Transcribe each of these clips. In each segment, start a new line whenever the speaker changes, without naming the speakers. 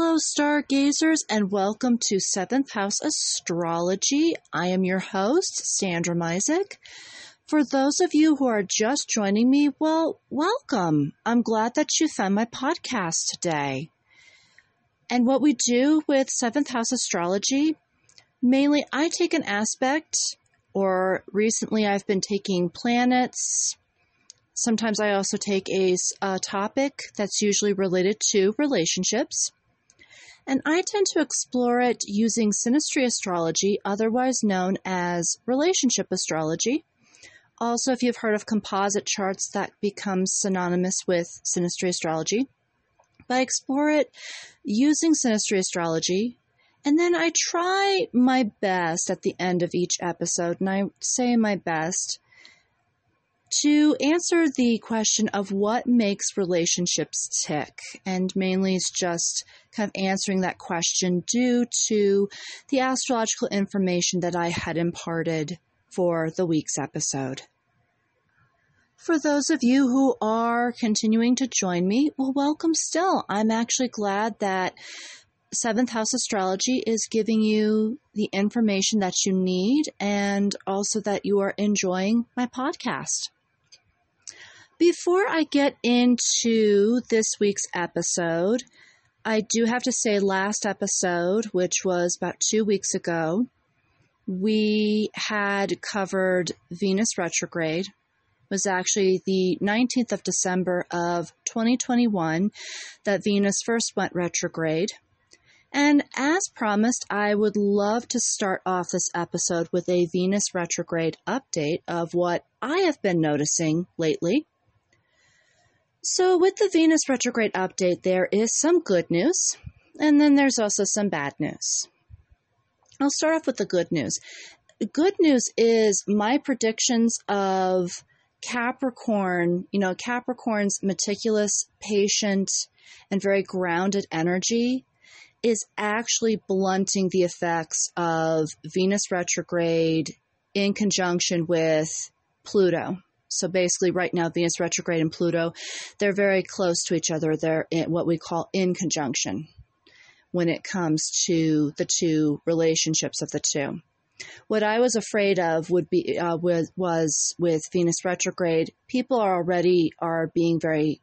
Hello, stargazers, and welcome to Seventh House Astrology. I am your host, Sandra Misek. For those of you who are just joining me, well, welcome. I'm glad that you found my podcast today. And what we do with Seventh House Astrology, mainly I take an aspect, or recently I've been taking planets. Sometimes I also take a, a topic that's usually related to relationships and I tend to explore it using synastry astrology, otherwise known as relationship astrology. Also, if you've heard of composite charts, that becomes synonymous with synastry astrology. But I explore it using synastry astrology, and then I try my best at the end of each episode, and I say my best to answer the question of what makes relationships tick. And mainly it's just kind of answering that question due to the astrological information that I had imparted for the week's episode. For those of you who are continuing to join me, well, welcome still. I'm actually glad that Seventh House Astrology is giving you the information that you need and also that you are enjoying my podcast. Before I get into this week's episode, I do have to say, last episode, which was about two weeks ago, we had covered Venus retrograde. It was actually the 19th of December of 2021 that Venus first went retrograde. And as promised, I would love to start off this episode with a Venus retrograde update of what I have been noticing lately. So, with the Venus retrograde update, there is some good news, and then there's also some bad news. I'll start off with the good news. The good news is my predictions of Capricorn, you know, Capricorn's meticulous, patient, and very grounded energy is actually blunting the effects of Venus retrograde in conjunction with Pluto. So basically, right now, Venus retrograde and Pluto, they're very close to each other. They're in what we call in conjunction when it comes to the two relationships of the two. What I was afraid of would be uh, was, was with Venus retrograde. People are already are being very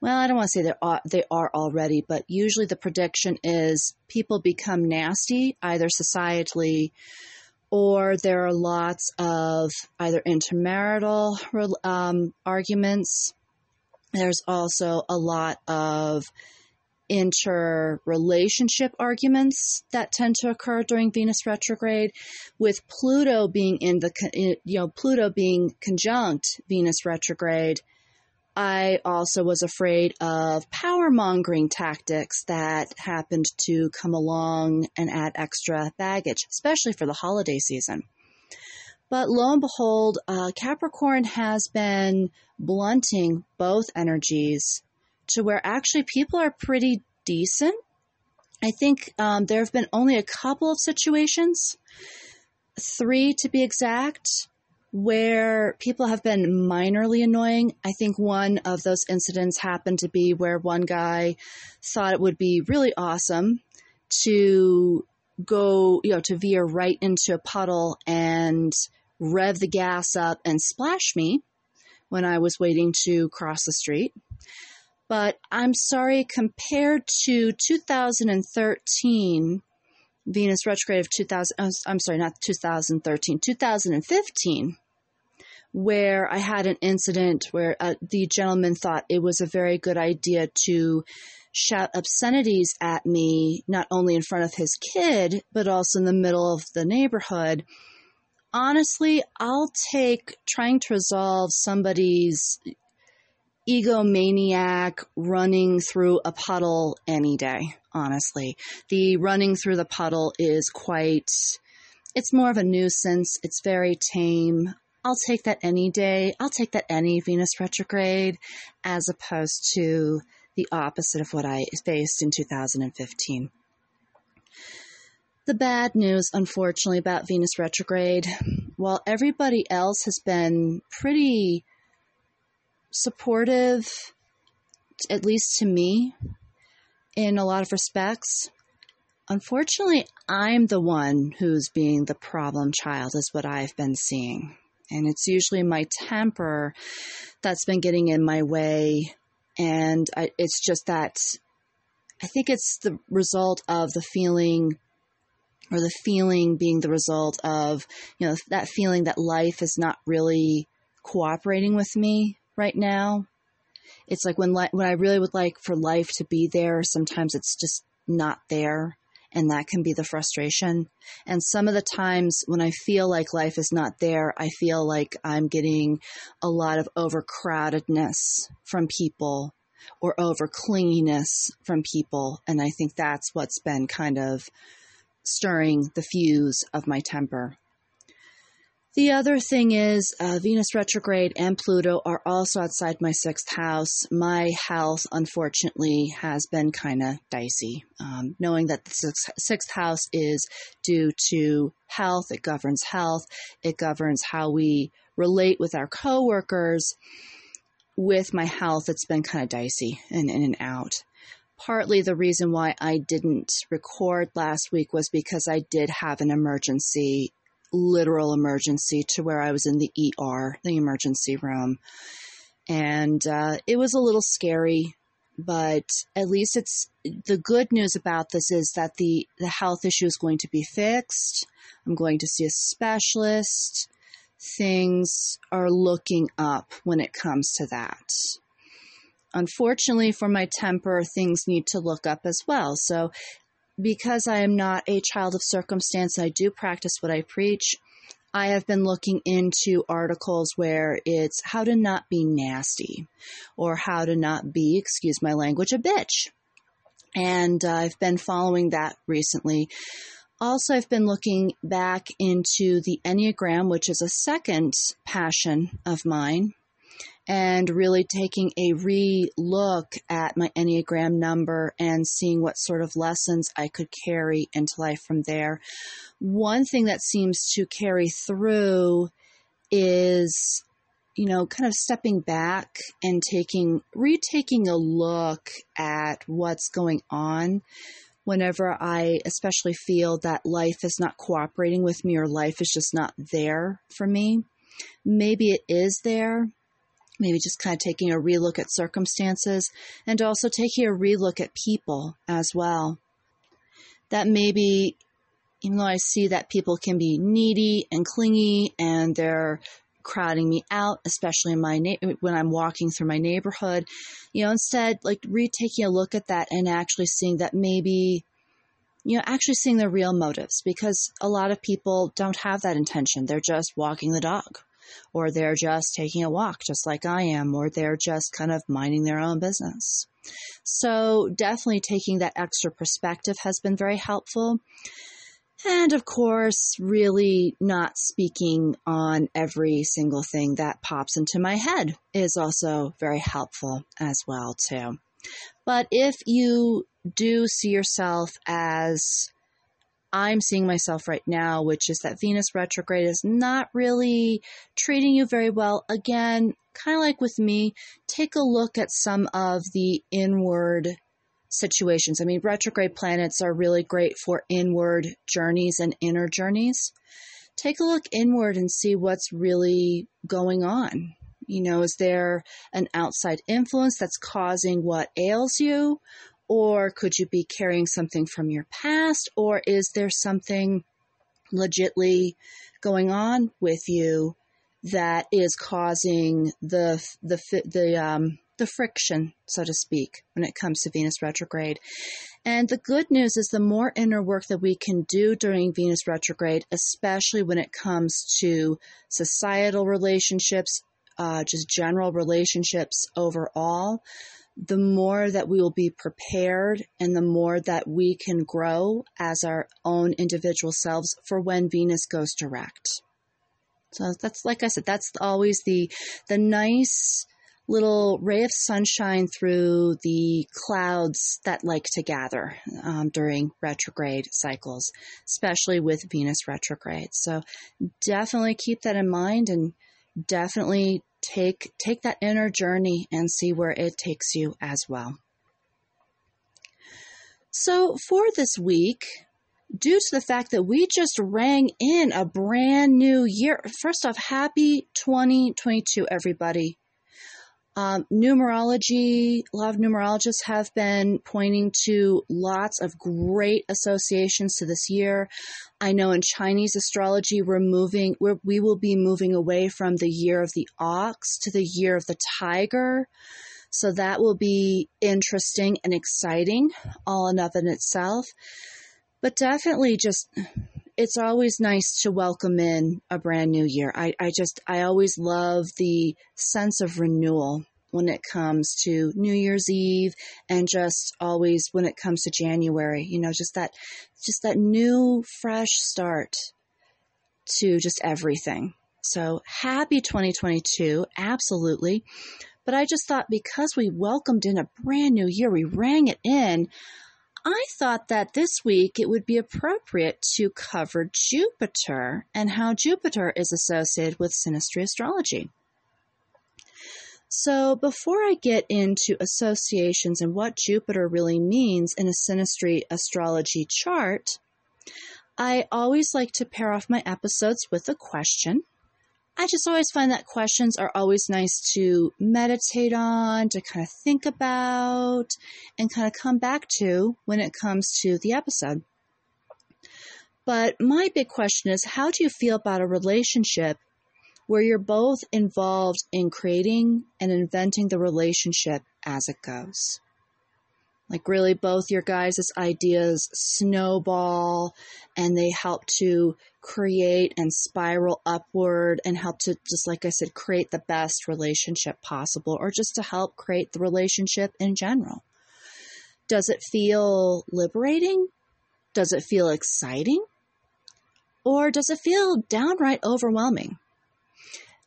well. I don't want to say they are they are already, but usually the prediction is people become nasty either societally or there are lots of either intermarital um, arguments. There's also a lot of interrelationship arguments that tend to occur during Venus retrograde, with Pluto being in the you know Pluto being conjunct Venus retrograde I also was afraid of power mongering tactics that happened to come along and add extra baggage, especially for the holiday season. But lo and behold, uh, Capricorn has been blunting both energies to where actually people are pretty decent. I think um, there have been only a couple of situations, three to be exact, where people have been minorly annoying. I think one of those incidents happened to be where one guy thought it would be really awesome to go, you know, to veer right into a puddle and rev the gas up and splash me when I was waiting to cross the street. But I'm sorry, compared to 2013, Venus retrograde of 2000, I'm sorry, not 2013, 2015, where I had an incident where uh, the gentleman thought it was a very good idea to shout obscenities at me, not only in front of his kid, but also in the middle of the neighborhood. Honestly, I'll take trying to resolve somebody's egomaniac running through a puddle any day, honestly. The running through the puddle is quite, it's more of a nuisance. It's very tame. I'll take that any day. I'll take that any Venus retrograde as opposed to the opposite of what I faced in 2015. The bad news, unfortunately, about Venus retrograde, while everybody else has been pretty supportive, at least to me, in a lot of respects. Unfortunately, I'm the one who's being the problem child, is what I've been seeing. And it's usually my temper that's been getting in my way. And I, it's just that I think it's the result of the feeling or the feeling being the result of, you know, that feeling that life is not really cooperating with me right now. It's like when li- when I really would like for life to be there, sometimes it's just not there and that can be the frustration. And some of the times when I feel like life is not there, I feel like I'm getting a lot of overcrowdedness from people or over clinginess from people. And I think that's what's been kind of stirring the fuse of my temper. The other thing is uh, Venus retrograde and Pluto are also outside my sixth house. My health, unfortunately, has been kind of dicey. Um, knowing that the sixth, house is due to health, it governs health, it governs how we relate with our coworkers. With my health, it's been kind of dicey and in and out partly the reason why I didn't record last week was because I did have an emergency literal emergency to where I was in the ER, the emergency room. And uh, it was a little scary, but at least it's the good news about this is that the, the health issue is going to be fixed. I'm going to see a specialist. Things are looking up when it comes to that. Unfortunately, for my temper, things need to look up as well. So because I am not a child of circumstance, I do practice what I preach. I have been looking into articles where it's how to not be nasty or how to not be, excuse my language, a bitch. And uh, I've been following that recently. Also, I've been looking back into the Enneagram, which is a second passion of mine and really taking a re look at my Enneagram number and seeing what sort of lessons I could carry into life from there. One thing that seems to carry through is you know, kind of stepping back and taking, retaking a look at what's going on whenever I especially feel that life is not cooperating with me or life is just not there for me. Maybe it is there, maybe just kind of taking a relook at circumstances and also taking a relook at people as well. That maybe, even though I see that people can be needy and clingy and they're crowding me out, especially in my na- when I'm walking through my neighborhood, you know, instead like retaking a look at that and actually seeing that maybe you know, actually seeing the real motives because a lot of people don't have that intention. They're just walking the dog or they're just taking a walk just like I am, or they're just kind of minding their own business. So, definitely taking that extra perspective has been very helpful. And of course, really not speaking on every single thing that pops into my head is also very helpful as well too. But if you do see yourself as I'm seeing myself right now, which is that Venus retrograde is not really treating you very well. Again, kind of like with me, take a look at some of the inward situations. I mean, retrograde planets are really great for inward journeys and inner journeys. Take a look inward and see what's really going on. You know, is there an outside influence that's causing what ails you? Or could you be carrying something from your past? Or is there something legitly going on with you that is causing the the the um, the friction, so to speak, when it comes to Venus retrograde. And the good news is the more inner work that we can do during Venus retrograde, especially when it comes to societal relationships, uh, just general relationships overall, the more that we will be prepared and the more that we can grow as our own individual selves for when Venus goes direct. So that's like I said, that's always the the nice little ray of sunshine through the clouds that like to gather um, during retrograde cycles, especially with Venus retrograde. So definitely keep that in mind and definitely take take that inner journey and see where it takes you as well. So, for this week, due to the fact that we just rang in a brand new year, first off, happy 2022, everybody. Um, numerology, a lot of numerologists have been pointing to lots of great associations to this year. I know in Chinese astrology, we're moving, we're, we will be moving away from the year of the ox to the year of the tiger. So that will be interesting and exciting all in of in itself. But definitely just it's always nice to welcome in a brand new year. I, I just, I always love the sense of renewal when it comes to New Year's Eve and just always when it comes to January, you know, just that, just that new, fresh start to just everything. So happy 2022. Absolutely. But I just thought because we welcomed in a brand new year, we rang it in. I thought that this week it would be appropriate to cover Jupiter and how Jupiter is associated with synastry astrology. So, before I get into associations and what Jupiter really means in a synastry astrology chart, I always like to pair off my episodes with a question. I just always find that questions are always nice to meditate on, to kind of think about, and kind of come back to when it comes to the episode. But my big question is how do you feel about a relationship where you're both involved in creating and inventing the relationship as it goes? Like, really, both your guys' ideas snowball and they help to create and spiral upward and help to, just like I said, create the best relationship possible or just to help create the relationship in general. Does it feel liberating? Does it feel exciting? Or does it feel downright overwhelming?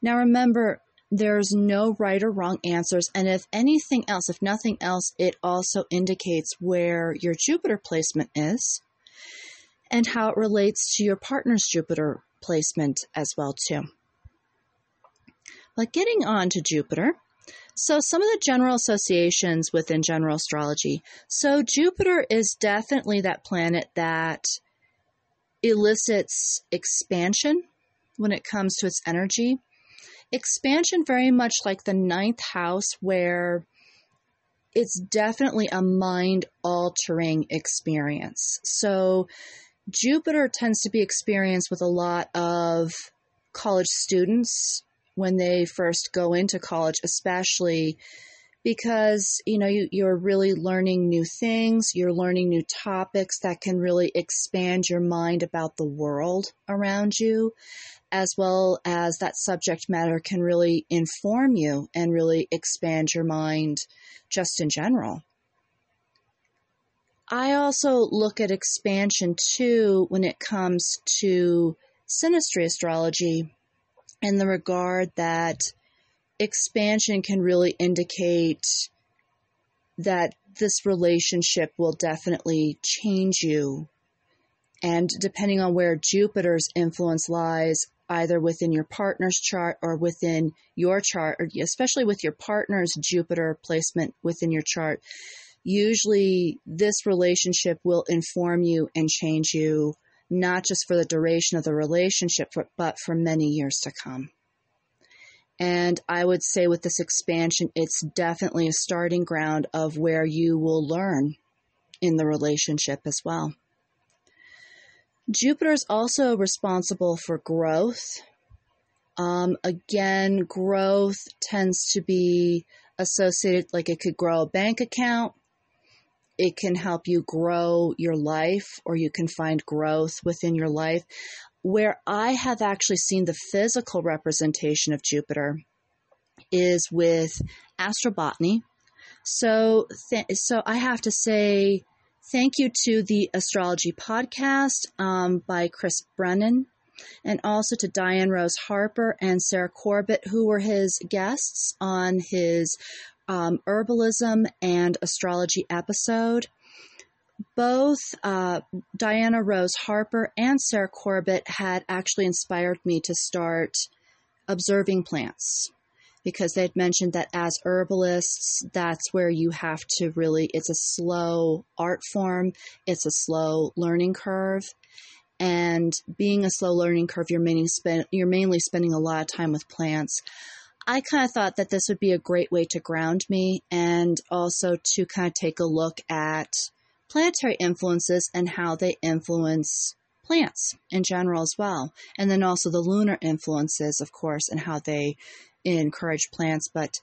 Now, remember, there's no right or wrong answers. And if anything else, if nothing else, it also indicates where your Jupiter placement is and how it relates to your partner's Jupiter placement as well too. But getting on to Jupiter, so some of the general associations within general astrology. So Jupiter is definitely that planet that elicits expansion when it comes to its energy expansion very much like the ninth house, where it's definitely a mind altering experience. So, Jupiter tends to be experienced with a lot of college students when they first go into college, especially because you know you, you're really learning new things you're learning new topics that can really expand your mind about the world around you as well as that subject matter can really inform you and really expand your mind just in general. I also look at expansion too when it comes to synastry astrology in the regard that expansion can really indicate that this relationship will definitely change you. And depending on where Jupiter's influence lies, either within your partner's chart or within your chart, or especially with your partner's Jupiter placement within your chart, usually this relationship will inform you and change you, not just for the duration of the relationship, but for many years to come. And I would say with this expansion, it's definitely a starting ground of where you will learn in the relationship as well. Jupiter is also responsible for growth. Um, again, growth tends to be associated, like it could grow a bank account, it can help you grow your life, or you can find growth within your life. Where I have actually seen the physical representation of Jupiter is with astrobotany. So, th- so I have to say, Thank you to the Astrology Podcast um, by Chris Brennan, and also to Diana Rose Harper and Sarah Corbett, who were his guests on his um, herbalism and astrology episode. Both uh, Diana Rose Harper and Sarah Corbett had actually inspired me to start observing plants because they'd mentioned that as herbalists, that's where you have to really, it's a slow art form, it's a slow learning curve. And being a slow learning curve, you're mainly, spend, you're mainly spending a lot of time with plants. I kind of thought that this would be a great way to ground me and also to kind of take a look at planetary influences and how they influence plants in general as well. And then also the lunar influences, of course, and how they encourage plants. But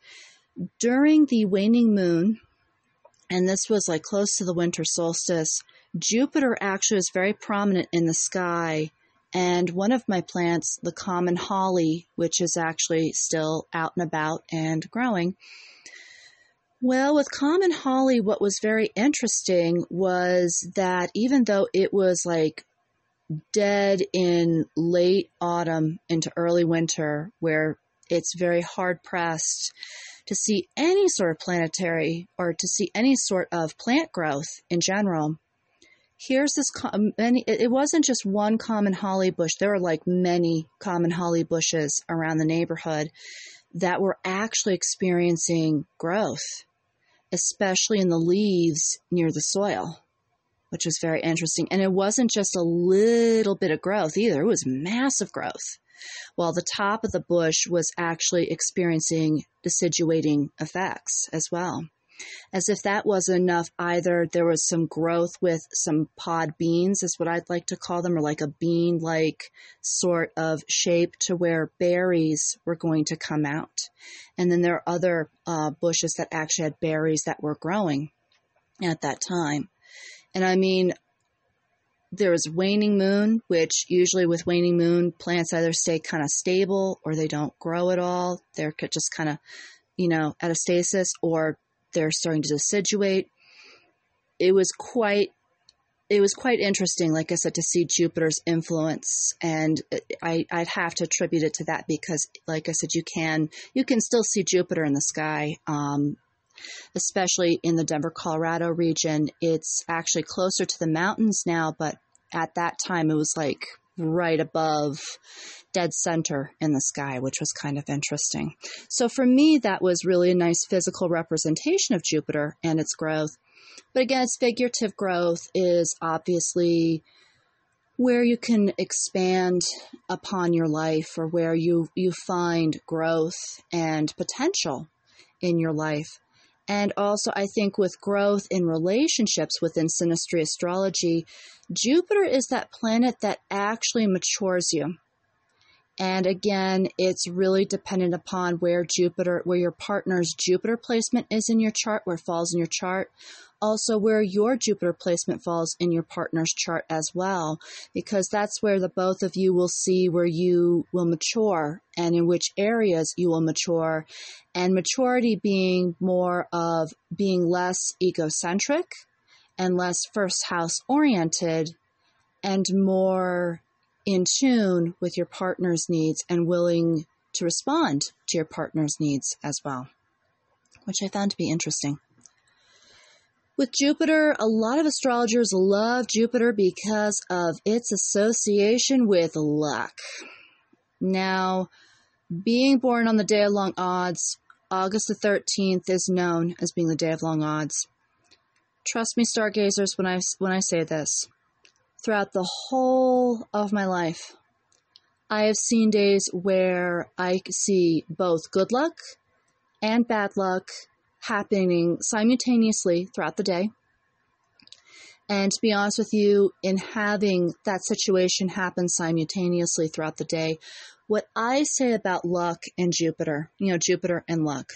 during the waning moon, and this was like close to the winter solstice, Jupiter actually is very prominent in the sky. And one of my plants, the common holly, which is actually still out and about and growing, well, with common holly, what was very interesting was that even though it was like dead in late autumn into early winter, where it's very hard pressed to see any sort of planetary or to see any sort of plant growth in general. Here's this um, many. It wasn't just one common holly bush. There were like many common holly bushes around the neighborhood that were actually experiencing growth, especially in the leaves near the soil which was very interesting. And it wasn't just a little bit of growth either, it was massive growth. While the top of the bush was actually experiencing deciduating effects as well. As if that wasn't enough, either there was some growth with some pod beans, is what I'd like to call them, or like a bean like sort of shape to where berries were going to come out. And then there are other uh, bushes that actually had berries that were growing at that time. And I mean, there was waning moon, which usually with waning moon, plants either stay kind of stable or they don't grow at all. They're just kind of, you know, at a stasis or they're starting to deciduate. It was quite it was quite interesting, like I said, to see Jupiter's influence, and I, would have to attribute it to that because, like I said, you can you can still see Jupiter in the sky. Um, especially in the Denver, Colorado region. It's actually closer to the mountains now, but at that time it was like right above dead center in the sky, which was kind of interesting. So for me, that was really a nice physical representation of Jupiter and its growth. But again, its figurative growth is obviously where you can expand upon your life or where you, you find growth and potential in your life. And also, I think with growth in relationships within synastry astrology, Jupiter is that planet that actually matures you. And again, it's really dependent upon where Jupiter, where your partner's Jupiter placement is in your chart, where it falls in your chart, also where your Jupiter placement falls in your partner's chart as well, because that's where the both of you will see where you will mature and in which areas you will mature. And maturity being more of being less egocentric and less first house oriented and more in tune with your partner's needs and willing to respond to your partner's needs as well, which I found to be interesting. With Jupiter, a lot of astrologers love Jupiter because of its association with luck. Now, being born on the day of long odds, August the 13th is known as being the day of long odds. Trust me, stargazers, when I, when I say this. Throughout the whole of my life, I have seen days where I see both good luck and bad luck happening simultaneously throughout the day. And to be honest with you, in having that situation happen simultaneously throughout the day, what I say about luck and Jupiter, you know, Jupiter and luck,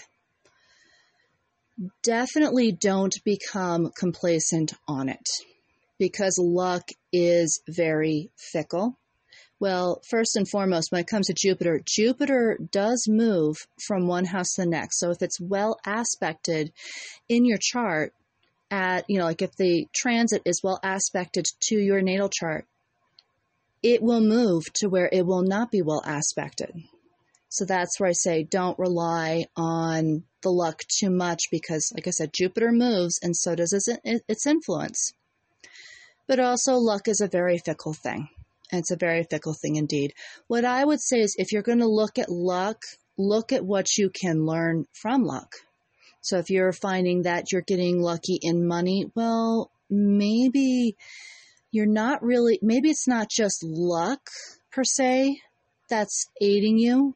definitely don't become complacent on it because luck is very fickle. Well, first and foremost, when it comes to Jupiter, Jupiter does move from one house to the next. So if it's well aspected in your chart, at you know, like if the transit is well aspected to your natal chart, it will move to where it will not be well aspected. So that's where I say don't rely on the luck too much because, like I said, Jupiter moves and so does its influence. But also, luck is a very fickle thing. It's a very fickle thing indeed. What I would say is if you're going to look at luck look at what you can learn from luck. So if you're finding that you're getting lucky in money, well, maybe you're not really, maybe it's not just luck per se that's aiding you.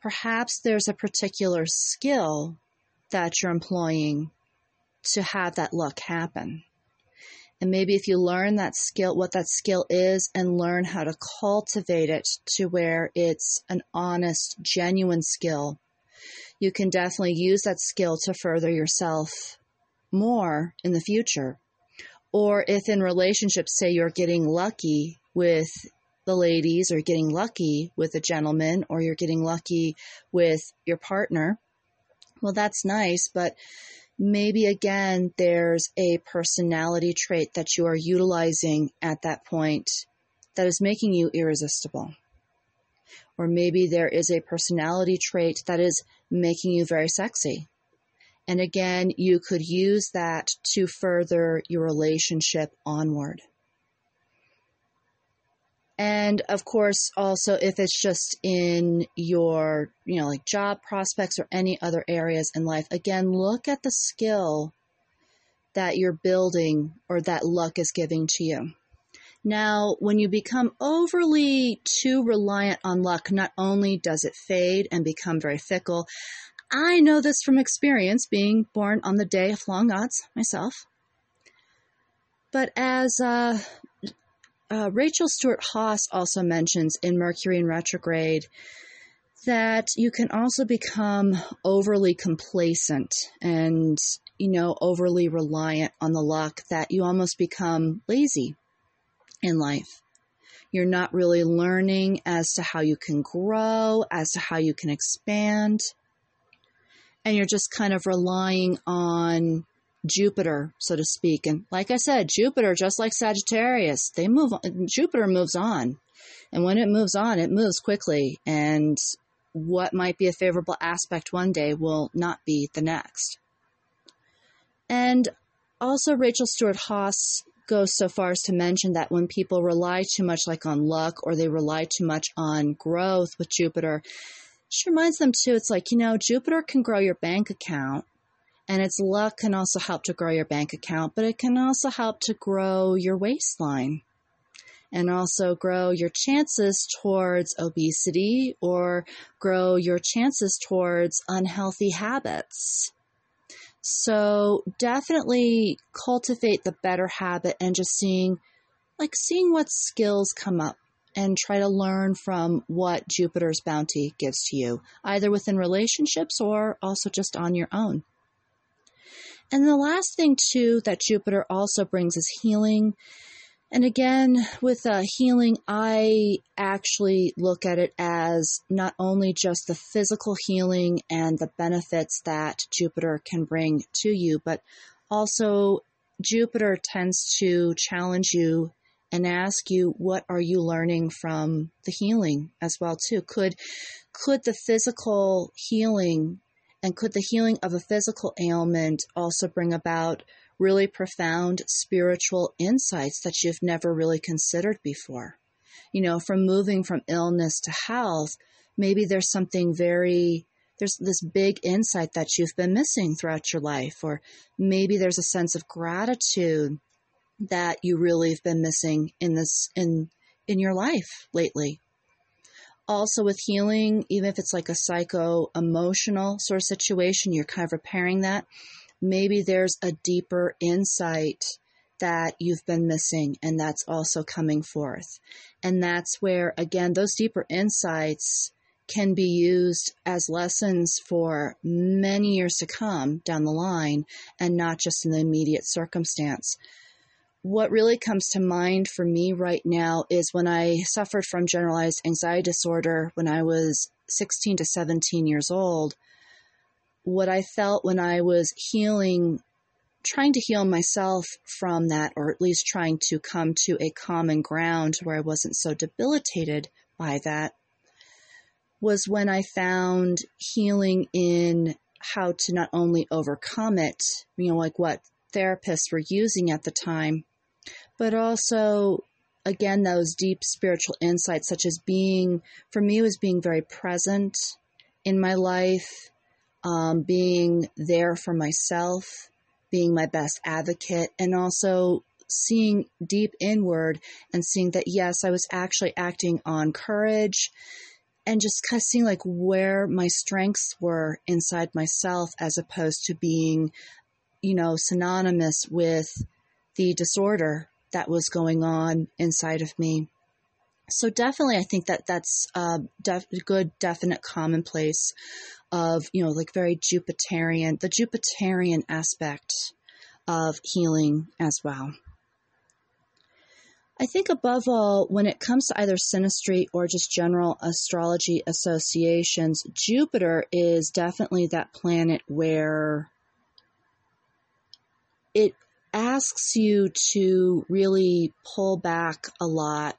Perhaps there's a particular skill that you're employing to have that luck happen. And maybe if you learn that skill, what that skill is, and learn how to cultivate it to where it's an honest, genuine skill, you can definitely use that skill to further yourself more in the future. Or if in relationships, say you're getting lucky with the ladies, or getting lucky with a gentleman, or you're getting lucky with your partner, well, that's nice, but maybe again there's a personality trait that you are utilizing at that point that is making you irresistible. Or maybe there is a personality trait that is making you very sexy. And again, you could use that to further your relationship onward. And of course, also if it's just in your, you know, like job prospects or any other areas in life, again, look at the skill that you're building or that luck is giving to you. Now, when you become overly too reliant on luck, not only does it fade and become very fickle, I know this from experience being born on the day of long odds myself. But as uh, uh, Rachel Stewart Haas also mentions in Mercury in retrograde that you can also become overly complacent and, you know, overly reliant on the luck that you almost become lazy in life. You're not really learning as to how you can grow, as to how you can expand. And you're just kind of relying on Jupiter, so to speak. And like I said, Jupiter, just like Sagittarius, they move Jupiter moves on. And when it moves on, it moves quickly. And what might be a favorable aspect one day will not be the next. And also, Rachel Stewart Haas goes so far as to mention that when people rely too much like on luck or they rely too much on growth with Jupiter, she reminds them too, it's like, you know, Jupiter can grow your bank account, and its luck can also help to grow your bank account, but it can also help to grow your waistline and also grow your chances towards obesity or grow your chances towards unhealthy habits. So definitely cultivate the better habit and just seeing like seeing what skills come up and try to learn from what Jupiter's bounty gives to you, either within relationships or also just on your own. And the last thing, too, that Jupiter also brings is healing. And again, with uh, healing, I actually look at it as not only just the physical healing and the benefits that Jupiter can bring to you, but also Jupiter tends to challenge you and ask you what are you learning from the healing as well too could could the physical healing and could the healing of a physical ailment also bring about really profound spiritual insights that you've never really considered before? You know, from moving from illness to health, maybe there's something very there's this big insight that you've been missing throughout your life, or maybe there's a sense of gratitude that you really have been missing in this in in your life lately also with healing, even if it's like a psycho emotional sort of situation, you're kind of repairing that. Maybe there's a deeper insight that you've been missing, and that's also coming forth. And that's where, again, those deeper insights can be used as lessons for many years to come down the line and not just in the immediate circumstance what really comes to mind for me right now is when I suffered from generalized anxiety disorder when I was 16 to 17 years old. What I felt when I was healing, trying to heal myself from that, or at least trying to come to a common ground where I wasn't so debilitated by that, was when I found healing in how to not only overcome it, you know, like what therapists were using at the time, but also again those deep spiritual insights such as being for me was being very present in my life, um, being there for myself, being my best advocate, and also seeing deep inward and seeing that, yes, I was actually acting on courage and just kind of seeing like where my strengths were inside myself as opposed to being, you know, synonymous with the disorder that was going on inside of me. So definitely, I think that that's a def- good, definite commonplace of, you know, like very Jupiterian, the Jupiterian aspect of healing as well. I think above all, when it comes to either synastry or just general astrology associations, Jupiter is definitely that planet where it asks you to really pull back a lot.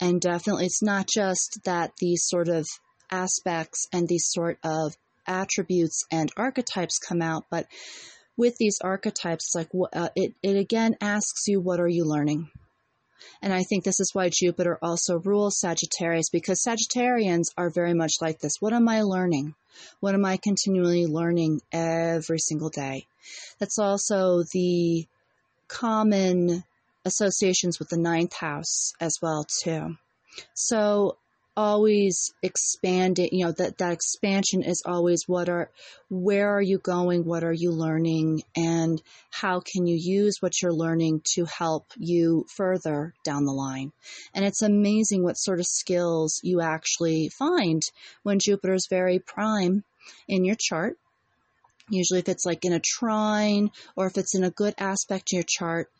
And definitely, it's not just that these sort of aspects and these sort of attributes and archetypes come out, but with these archetypes, like uh, it, it again asks you, what are you learning? And I think this is why Jupiter also rules Sagittarius because Sagittarians are very much like this. What am I learning? What am I continually learning every single day? That's also the common associations with the ninth house as well too. So always expanding you know that that expansion is always what are where are you going? What are you learning? And how can you use what you're learning to help you further down the line? And it's amazing what sort of skills you actually find when jupiter is very prime in your chart usually if it's like in a trine or if it's in a good aspect in your chart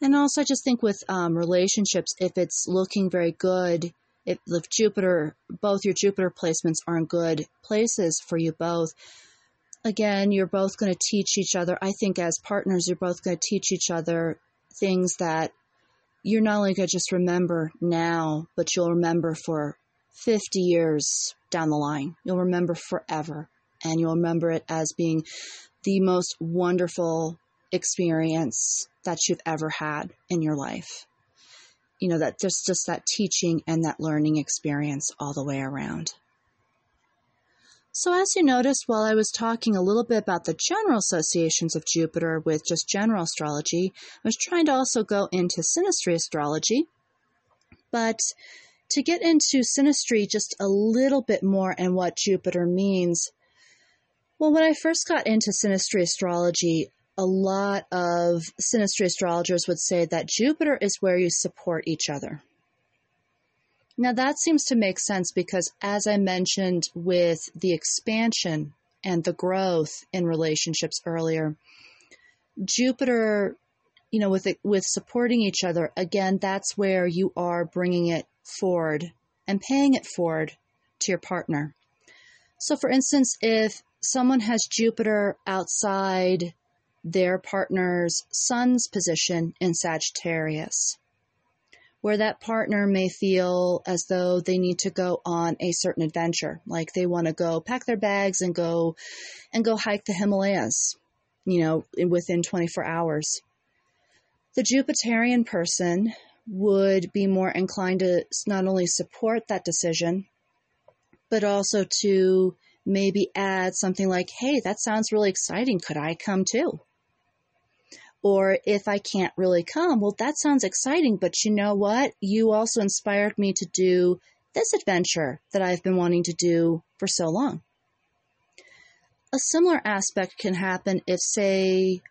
and also I just think with um, relationships if it's looking very good if, if Jupiter, both your Jupiter placements are in good places for you both, again, you're both going to teach each other. I think as partners, you're both going to teach each other things that you're not only going to just remember now, but you'll remember for 50 years down the line. You'll remember forever. And you'll remember it as being the most wonderful experience that you've ever had in your life you know, that just, just that teaching and that learning experience all the way around. So, as you noticed while I was talking a little bit about the general associations of Jupiter with just general astrology, I was trying to also go into synastry astrology. But to get into synastry just a little bit more and what Jupiter means, well, when I first got into synastry astrology, a lot of synastry astrologers would say that Jupiter is where you support each other. Now, that seems to make sense because, as I mentioned with the expansion and the growth in relationships earlier, Jupiter, you know, with it, with supporting each other, again, that's where you are bringing it forward and paying it forward to your partner. So, for instance, if someone has Jupiter outside their partner's sun's position in Sagittarius, where that partner may feel as though they need to go on a certain adventure, like they want to go pack their bags and go and go hike the Himalayas, you know, within 24 hours. The Jupiterian person would be more inclined to not only support that decision, but also to maybe add something like, hey, that sounds really exciting. Could I come too? Or if I can't really come, well, that sounds exciting, but you know what? You also inspired me to do this adventure that I've been wanting to do for so long. A similar aspect can happen if, say,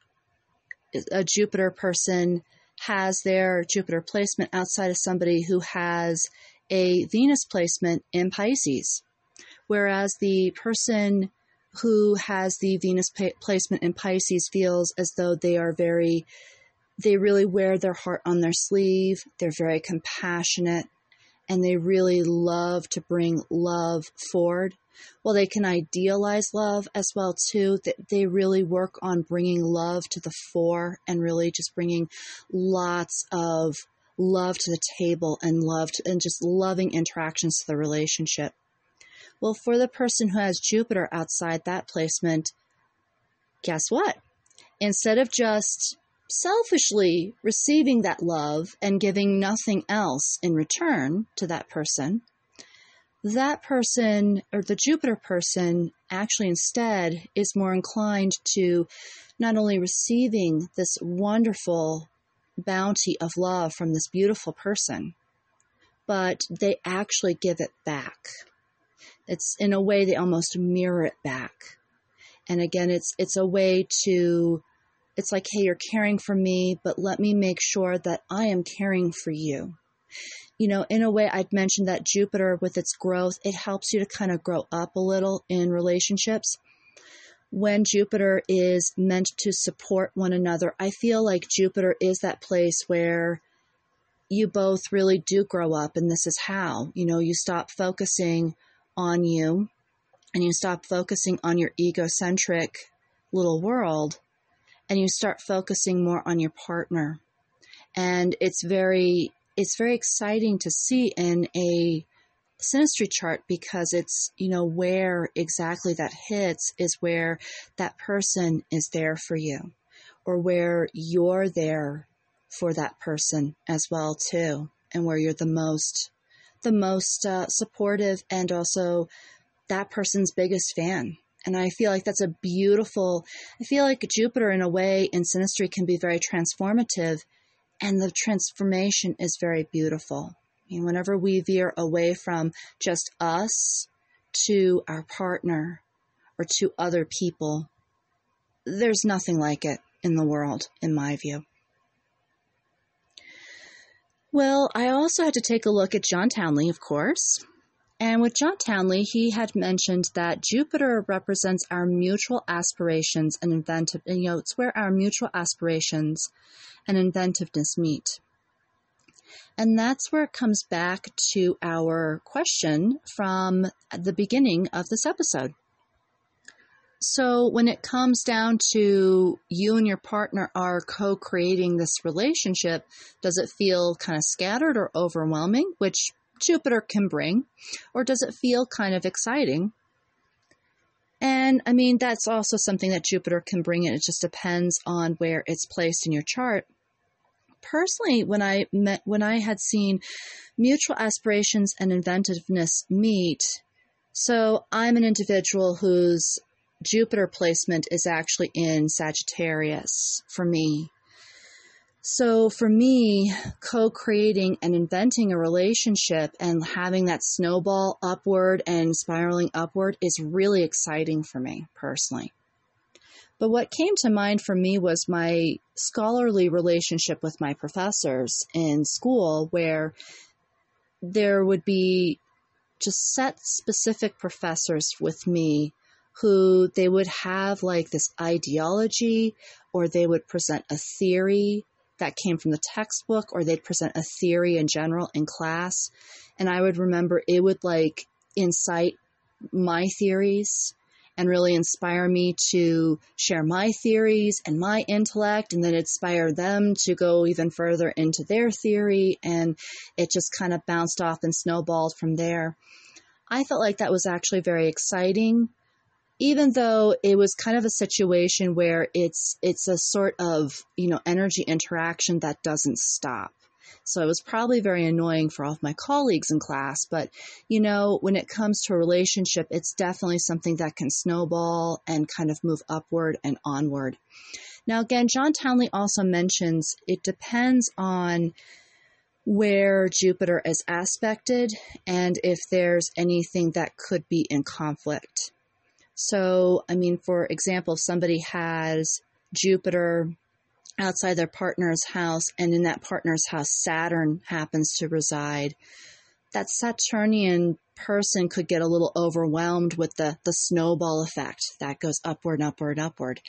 a Jupiter person has their Jupiter placement outside of somebody who has a Venus placement in Pisces. Whereas the person who has the Venus placement in Pisces feels as though they are very, they really wear their heart on their sleeve. They're very compassionate and they really love to bring love forward. Well, they can idealize love as well too. That they really work on bringing love to the fore and really just bringing lots of love to the table and love to, and just loving interactions to the relationship. Well, for the person who has Jupiter outside that placement, guess what? Instead of just selfishly receiving that love and giving nothing else in return to that person, that person or the Jupiter person actually instead is more inclined to not only receiving this wonderful bounty of love from this beautiful person, but they actually give it back. It's in a way they almost mirror it back. And again, it's it's a way to it's like, hey, you're caring for me, but let me make sure that I am caring for you you know, in a way, I'd mentioned that Jupiter, with its growth, it helps you to kind of grow up a little in relationships. When Jupiter is meant to support one another, I feel like Jupiter is that place where you both really do grow up, and this is how. You know, you stop focusing on you and you stop focusing on your egocentric little world and you start focusing more on your partner. And it's very it's very exciting to see in a synastry chart because it's you know where exactly that hits is where that person is there for you or where you're there for that person as well too and where you're the most the most uh, supportive and also that person's biggest fan and i feel like that's a beautiful i feel like jupiter in a way in synastry can be very transformative and the transformation is very beautiful. I mean, whenever we veer away from just us to our partner or to other people, there's nothing like it in the world, in my view. Well, I also had to take a look at John Townley, of course. And with John Townley, he had mentioned that Jupiter represents our mutual aspirations and inventive, you know, it's where our mutual aspirations and inventiveness meet. And that's where it comes back to our question from the beginning of this episode. So, when it comes down to you and your partner are co creating this relationship, does it feel kind of scattered or overwhelming, which Jupiter can bring? Or does it feel kind of exciting? And I mean, that's also something that Jupiter can bring in. It just depends on where it's placed in your chart personally, when I met, when I had seen mutual aspirations and inventiveness meet, so I'm an individual whose Jupiter placement is actually in Sagittarius for me. So for me, co creating and inventing a relationship and having that snowball upward and spiraling upward is really exciting for me personally. But what came to mind for me was my scholarly relationship with my professors in school, where there would be just set specific professors with me who they would have like this ideology or they would present a theory that came from the textbook or they'd present a theory in general in class and i would remember it would like incite my theories and really inspire me to share my theories and my intellect and then inspire them to go even further into their theory. And it just kind of bounced off and snowballed from there. I felt like that was actually very exciting even though it was kind of a situation where it's it's a sort of you know energy interaction that doesn't stop so it was probably very annoying for all of my colleagues in class. But, you know, when it comes to a relationship, it's definitely something that can snowball and kind of move upward and onward. Now, again, John Townley also mentions it depends on where Jupiter is aspected and if there's anything that could be in conflict. So, I mean, for example, if somebody has Jupiter outside their partner's house, and in that partner's house, Saturn happens to reside, that Saturnian person could get a little overwhelmed with the, the snowball effect that goes upward, upward, upward.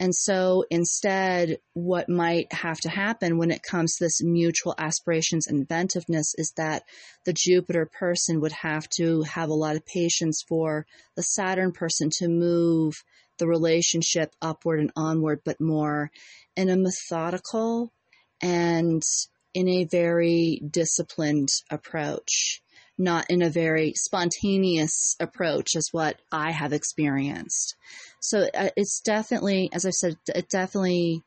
And so instead, what might have to happen when it comes to this mutual aspirations inventiveness is that the Jupiter person would have to have a lot of patience for the Saturn person to move the relationship upward and onward, but more in a methodical and in a very disciplined approach, not in a very spontaneous approach, as what I have experienced. So uh, it's definitely, as I said, it definitely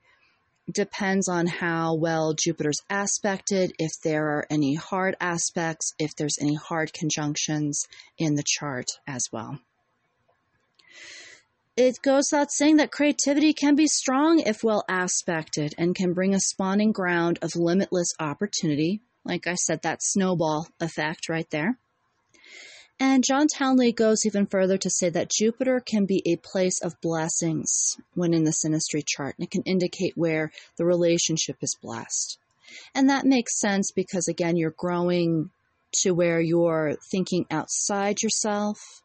depends on how well Jupiter's aspected, if there are any hard aspects, if there's any hard conjunctions in the chart as well. It goes without saying that creativity can be strong if well aspected and can bring a spawning ground of limitless opportunity. Like I said, that snowball effect right there. And John Townley goes even further to say that Jupiter can be a place of blessings when in the synastry chart. And it can indicate where the relationship is blessed. And that makes sense because, again, you're growing to where you're thinking outside yourself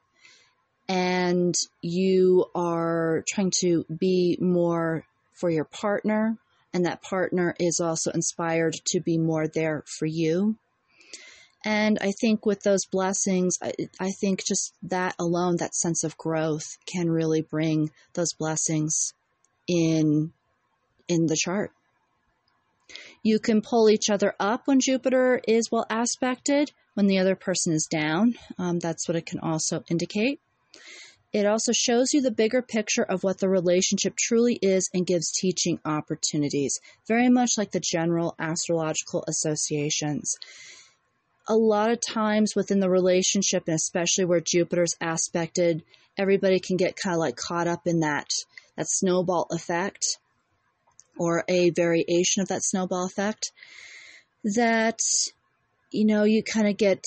and you are trying to be more for your partner. And that partner is also inspired to be more there for you. And I think with those blessings, I, I, think just that alone, that sense of growth can really bring those blessings in in the chart. You can pull each other up when Jupiter is well aspected, when the other person is down. Um, that's what it can also indicate. It also shows you the bigger picture of what the relationship truly is and gives teaching opportunities, very much like the general astrological associations. A lot of times within the relationship, and especially where Jupiter's aspected, everybody can get kind of like caught up in that that snowball effect or a variation of that snowball effect that you know you kind of get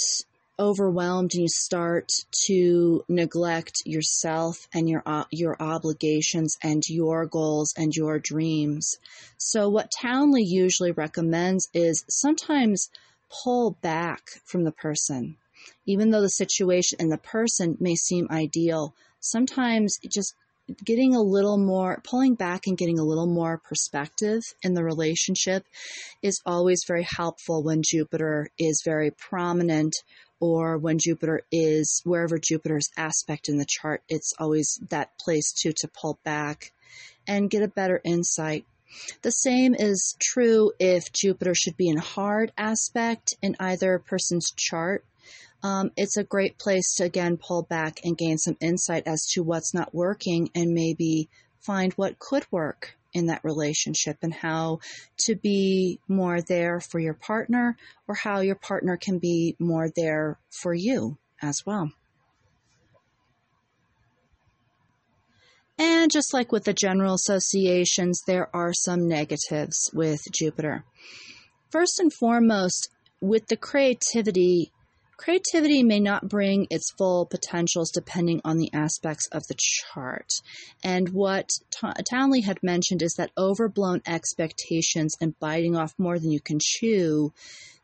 overwhelmed and you start to neglect yourself and your uh, your obligations and your goals and your dreams. So what Townley usually recommends is sometimes pull back from the person. Even though the situation and the person may seem ideal, sometimes just getting a little more, pulling back and getting a little more perspective in the relationship is always very helpful when Jupiter is very prominent or when Jupiter is wherever Jupiter's aspect in the chart, it's always that place too to pull back and get a better insight the same is true if Jupiter should be in hard aspect in either person's chart. Um, it's a great place to again pull back and gain some insight as to what's not working and maybe find what could work in that relationship and how to be more there for your partner or how your partner can be more there for you as well. And just like with the general associations, there are some negatives with Jupiter. First and foremost, with the creativity, creativity may not bring its full potentials depending on the aspects of the chart. And what Townley had mentioned is that overblown expectations and biting off more than you can chew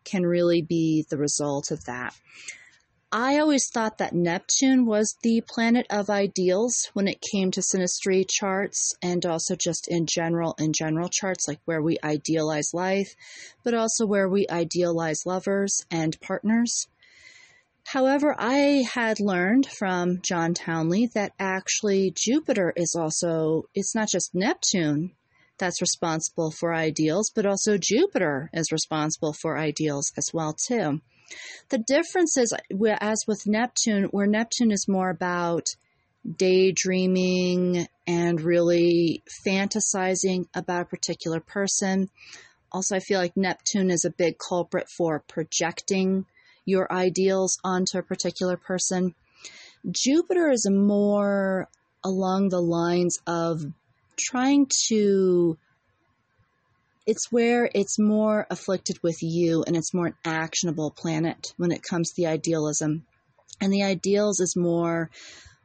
can really be the result of that. I always thought that Neptune was the planet of ideals when it came to synastry charts and also just in general, in general charts, like where we idealize life, but also where we idealize lovers and partners. However, I had learned from John Townley that actually Jupiter is also, it's not just Neptune that's responsible for ideals, but also Jupiter is responsible for ideals as well too. The difference is, as with Neptune, where Neptune is more about daydreaming and really fantasizing about a particular person. Also, I feel like Neptune is a big culprit for projecting your ideals onto a particular person. Jupiter is more along the lines of trying to it's where it's more afflicted with you and it's more an actionable planet when it comes to the idealism. And the ideals is more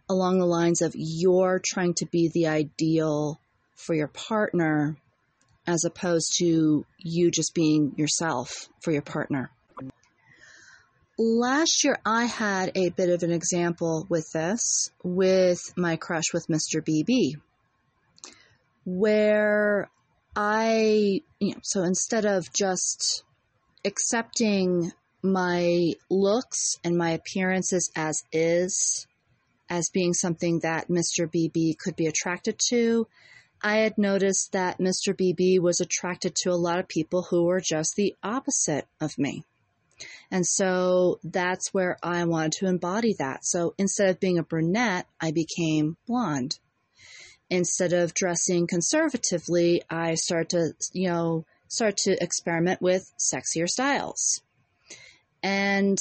along the lines of you're trying to be the ideal for your partner as opposed to you just being yourself for your partner. Last year, I had a bit of an example with this with my crush with Mr. BB, where I, you know, so instead of just accepting my looks and my appearances as is, as being something that Mr. BB could be attracted to, I had noticed that Mr. BB was attracted to a lot of people who were just the opposite of me. And so that's where I wanted to embody that. So instead of being a brunette, I became blonde. Instead of dressing conservatively, I start to, you know, start to experiment with sexier styles. And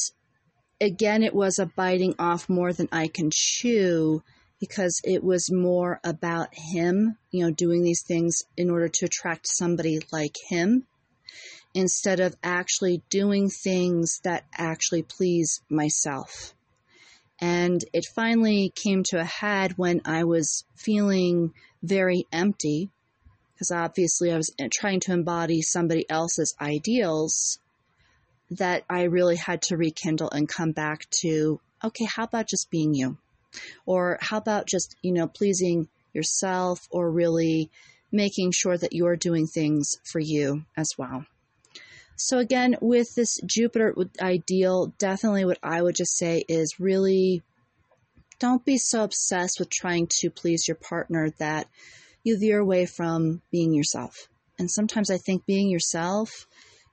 again, it was a biting off more than I can chew because it was more about him, you know, doing these things in order to attract somebody like him instead of actually doing things that actually please myself. And it finally came to a head when I was feeling very empty because obviously I was uh, trying to embody somebody else's ideals that I really had to rekindle and come back to okay, how about just being you? Or how about just, you know, pleasing yourself or really making sure that you're doing things for you as well. So, again, with this Jupiter ideal, definitely what I would just say is really don't be so obsessed with trying to please your partner that you veer away from being yourself. And sometimes I think being yourself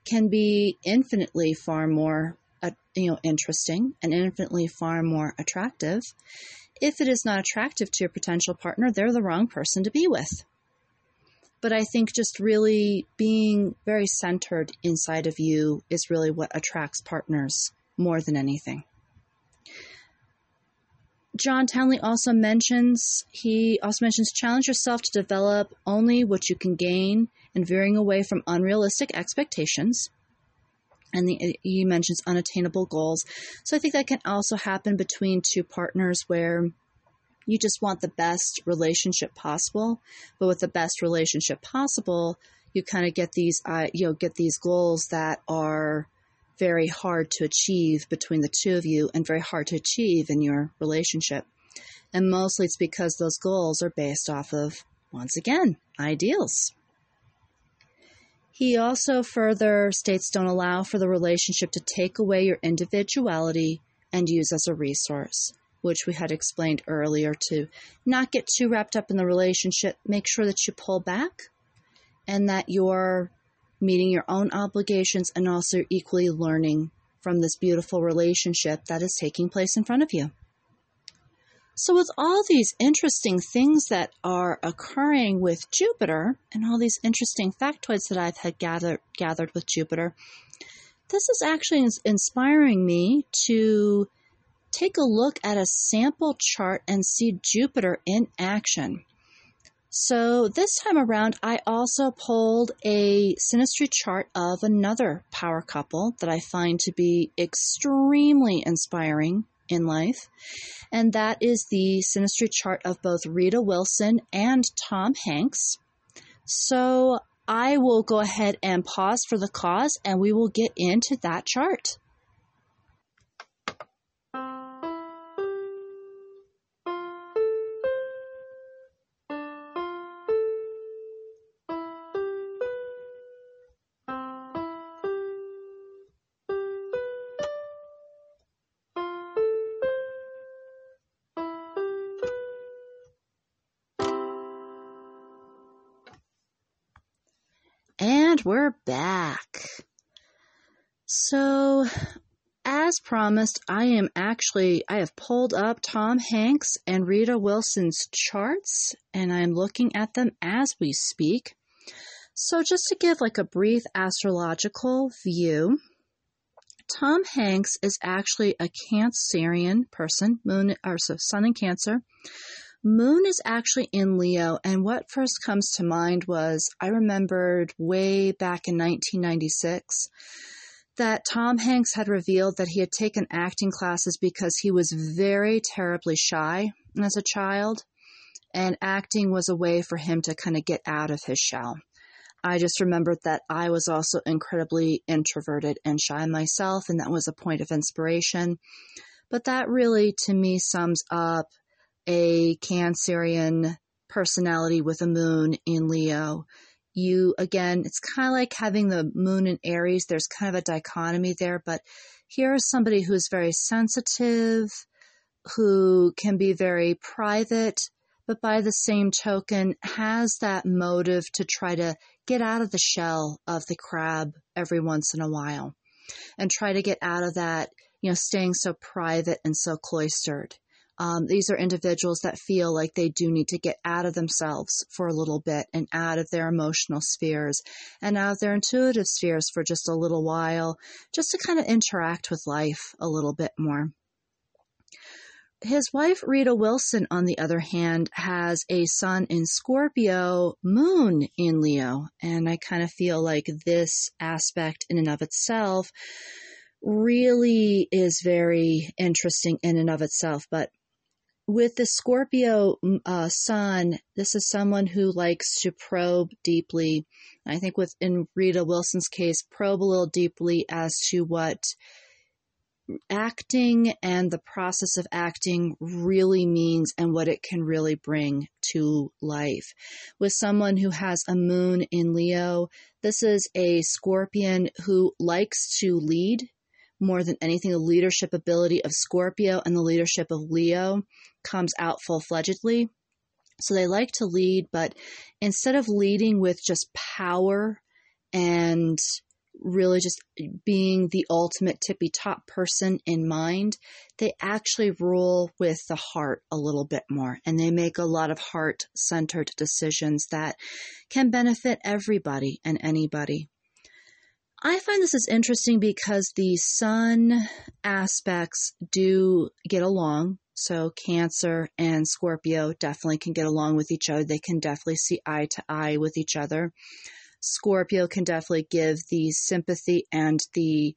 can be infinitely far more uh, you know interesting and infinitely far more attractive. If it is not attractive to your potential partner, they're the wrong person to be with. But I think just really being very centered inside of you is really what attracts partners more than anything. John Townley also mentions he also mentions challenge yourself to develop only what you can gain and veering away from unrealistic expectations. And the, he mentions unattainable goals. So I think that can also happen between two partners where you just want the best relationship possible, but with the best relationship possible, you kind of get these uh, you know get these goals that are very hard to achieve between the two of you and very hard to achieve in your relationship. And mostly it's because those goals are based off of, once again, ideals. He also further states don't allow for the relationship to take away your individuality and use as a resource, which we had explained earlier to not get too wrapped up in the relationship. Make sure that you pull back and that you're meeting your own obligations, and also equally learning from this beautiful relationship that is taking place in front of you. So, with all these interesting things that are occurring with Jupiter and all these interesting factoids that I've had gathered, gathered with Jupiter, this is actually inspiring me to take a look at a sample chart and see Jupiter in action. So this time around, I also pulled a synastry chart of another power couple that I find to be extremely inspiring in life, and that is the synastry chart of both Rita Wilson and Tom Hanks. So I will go ahead and pause for the cause, and we will get into that chart. We're back. So, as promised, I am actually, I have pulled up Tom Hanks and Rita Wilson's charts, and I'm looking at them as we speak. So, just to give like a brief astrological view, Tom Hanks is actually a Cancerian person, moon or so sun in Cancer. Moon is actually in Leo, and what first comes to mind was I remembered way back in 1996 that Tom Hanks had revealed that he had taken acting classes because he was very terribly shy as a child, and acting was a way for him to kind of get out of his shell. I just remembered that I was also incredibly introverted and shy myself, and that was a point of inspiration. But that really, to me, sums up a Cancerian personality with a moon in Leo. You, again, it's kind of like having the moon in Aries. There's kind of a dichotomy there, but here is somebody who's very sensitive, who can be very private, but by the same token has that motive to try to get out of the shell of the crab every once in a while and try to get out of that, you know, staying so private and so cloistered Um, these are individuals that feel like they do need to get out of themselves for a little bit and out of their emotional spheres and out of their intuitive spheres for just a little while, just to kind of interact with life a little bit more. His wife, Rita Wilson, on the other hand, has a sun in Scorpio, moon in Leo. And I kind of feel like this aspect in and of itself really is very interesting in and of itself. But with the Scorpio uh, sun, this is someone who likes to probe deeply. I think with in Rita Wilson's case, probe a little deeply as to what acting and the process of acting really means and what it can really bring to life. With someone who has a moon in Leo, this is a scorpion who likes to lead more than anything. The leadership ability of Scorpio and the leadership of Leo comes out full fledgedly. So they like to lead, but instead of leading with just power and really just being the ultimate tippy top person in mind, they actually rule with the heart a little bit more and they make a lot of heart centered decisions that can benefit everybody and anybody. I find this is interesting because the sun aspects do get along. So Cancer and Scorpio definitely can get along with each other. They can definitely see eye to eye with each other. Scorpio can definitely give the sympathy and the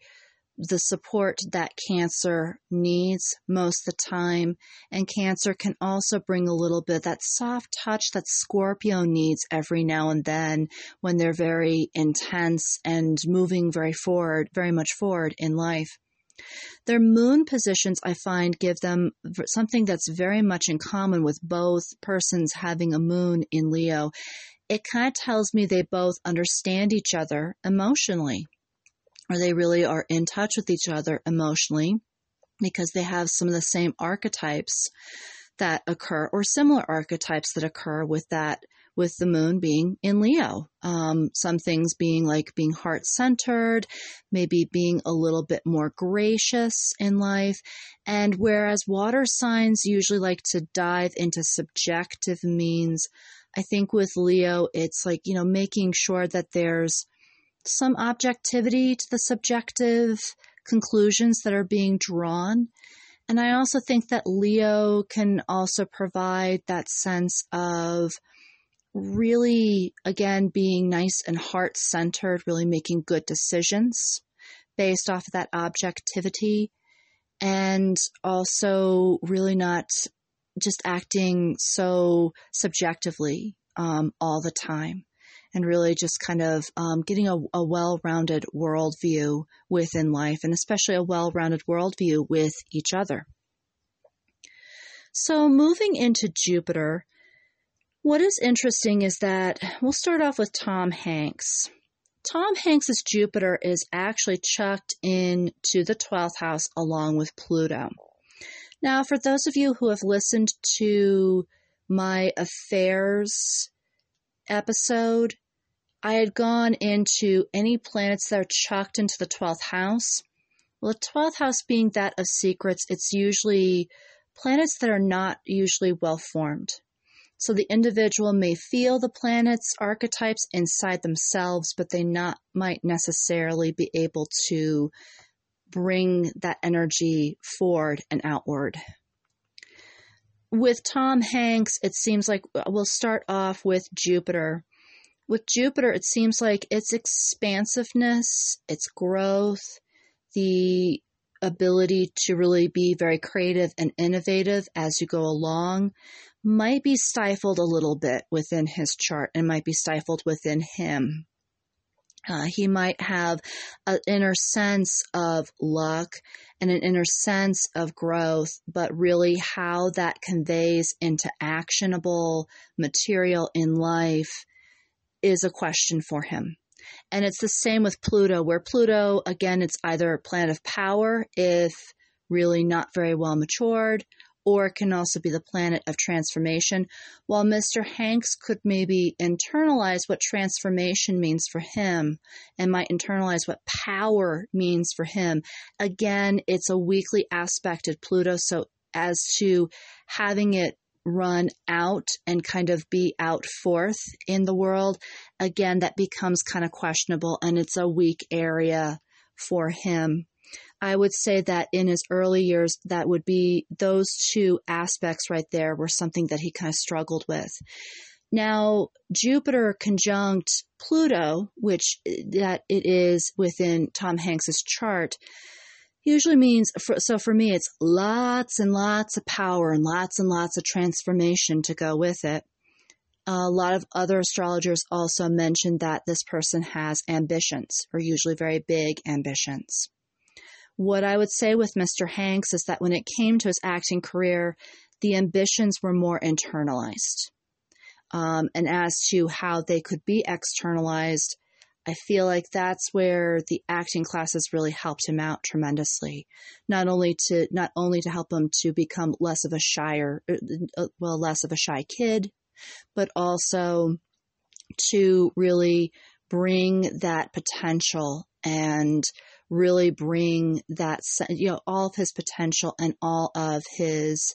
the support that cancer needs most the time. And cancer can also bring a little bit that soft touch that Scorpio needs every now and then when they're very intense and moving very forward, very much forward in life. Their moon positions, I find, give them something that's very much in common with both persons having a moon in Leo, it kind of tells me they both understand each other emotionally, or they really are in touch with each other emotionally because they have some of the same archetypes that occur or similar archetypes that occur with that with the moon being in Leo. Um, some things being like being heart centered, maybe being a little bit more gracious in life. And whereas water signs usually like to dive into subjective means, I think with Leo, it's like, you know, making sure that there's some objectivity to the subjective conclusions that are being drawn. And I also think that Leo can also provide that sense of really, again, being nice and heart centered, really making good decisions based off of that objectivity, and also really not just acting so subjectively um, all the time and really just kind of um, getting a, a well rounded worldview within life and especially a well rounded worldview with each other. So, moving into Jupiter, what is interesting is that we'll start off with Tom Hanks. Tom Hanks's Jupiter is actually chucked into the 12th house along with Pluto. Now, for those of you who have listened to my affairs episode, I had gone into any planets that are chucked into the 12th house. Well, the 12th house being that of secrets, it's usually planets that are not usually well formed. So the individual may feel the planet's archetypes inside themselves, but they not might necessarily be able to bring that energy forward and outward. With Tom Hanks, it seems like uh, we'll start off with Jupiter. With Jupiter, it seems like its expansiveness, its growth, the ability to really be very creative and innovative as you go along might be stifled a little bit within his chart and might be stifled within him. Uh, he might have an inner sense of luck and an inner sense of growth, but really how that conveys into actionable material in life is a question for him. And it's the same with Pluto, where Pluto, again, it's either a planet of power if really not very well matured, or it can also be the planet of transformation, while Mr. Hanks could maybe internalize what transformation means for him and might internalize what power means for him. Again, it's a weakly aspected Pluto, so as to having it run out and kind of be out forth in the world, again, that becomes kind of questionable and it's a weak area for him. I would say that in his early years, that would be those two aspects right there were something that he kind of struggled with. Now, Jupiter conjunct Pluto, which eh, that it is within Tom Hanks's chart, usually means for, so for me it's lots and lots of power and lots and lots of transformation to go with it. A lot of other astrologers also mentioned that this person has ambitions, or usually very big ambitions. What I would say with Mr. Hanks is that when it came to his acting career, the ambitions were more internalized. Um, and as to how they could be externalized, I feel like that's where the acting classes really helped him out tremendously. Not only to not only to help him to become less of a shyer, uh, uh, well, less of a shy kid, but also to really bring that potential and really bring that you know all of his potential and all of his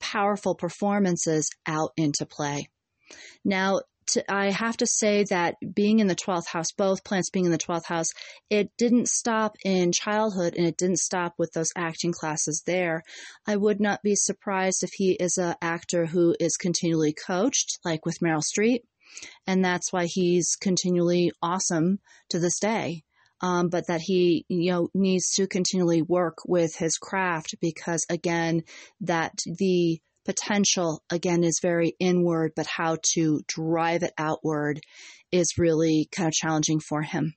powerful performances out into play. Now, to, I have to say that being in the 12th house, both plants being in the 12th house, it didn't stop in childhood and it didn't stop with those acting classes there. I would not be surprised if he is an actor who is continually coached, like with Meryl Streep, and that's why he's continually awesome to this day. Um, but that he you know needs to continually work with his craft because again that the potential again is very inward, but how to drive it outward is really kind of challenging for him.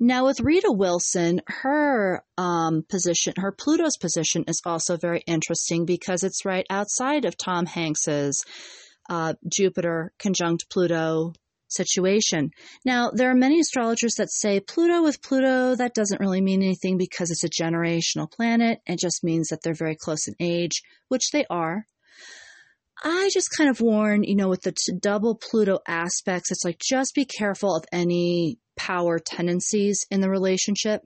Now, with Rita Wilson, her um, position, her Pluto's position is also very interesting because it's right outside of Tom Hanks's uh, Jupiter conjunct Pluto situation. Now, there are many astrologers that say Pluto with Pluto, that doesn't really mean anything because it's a generational planet. It just means that they're very close in age, which they are. I just kind of warn, you know, with the t- double Pluto aspects, it's like just be careful of any power tendencies in the relationship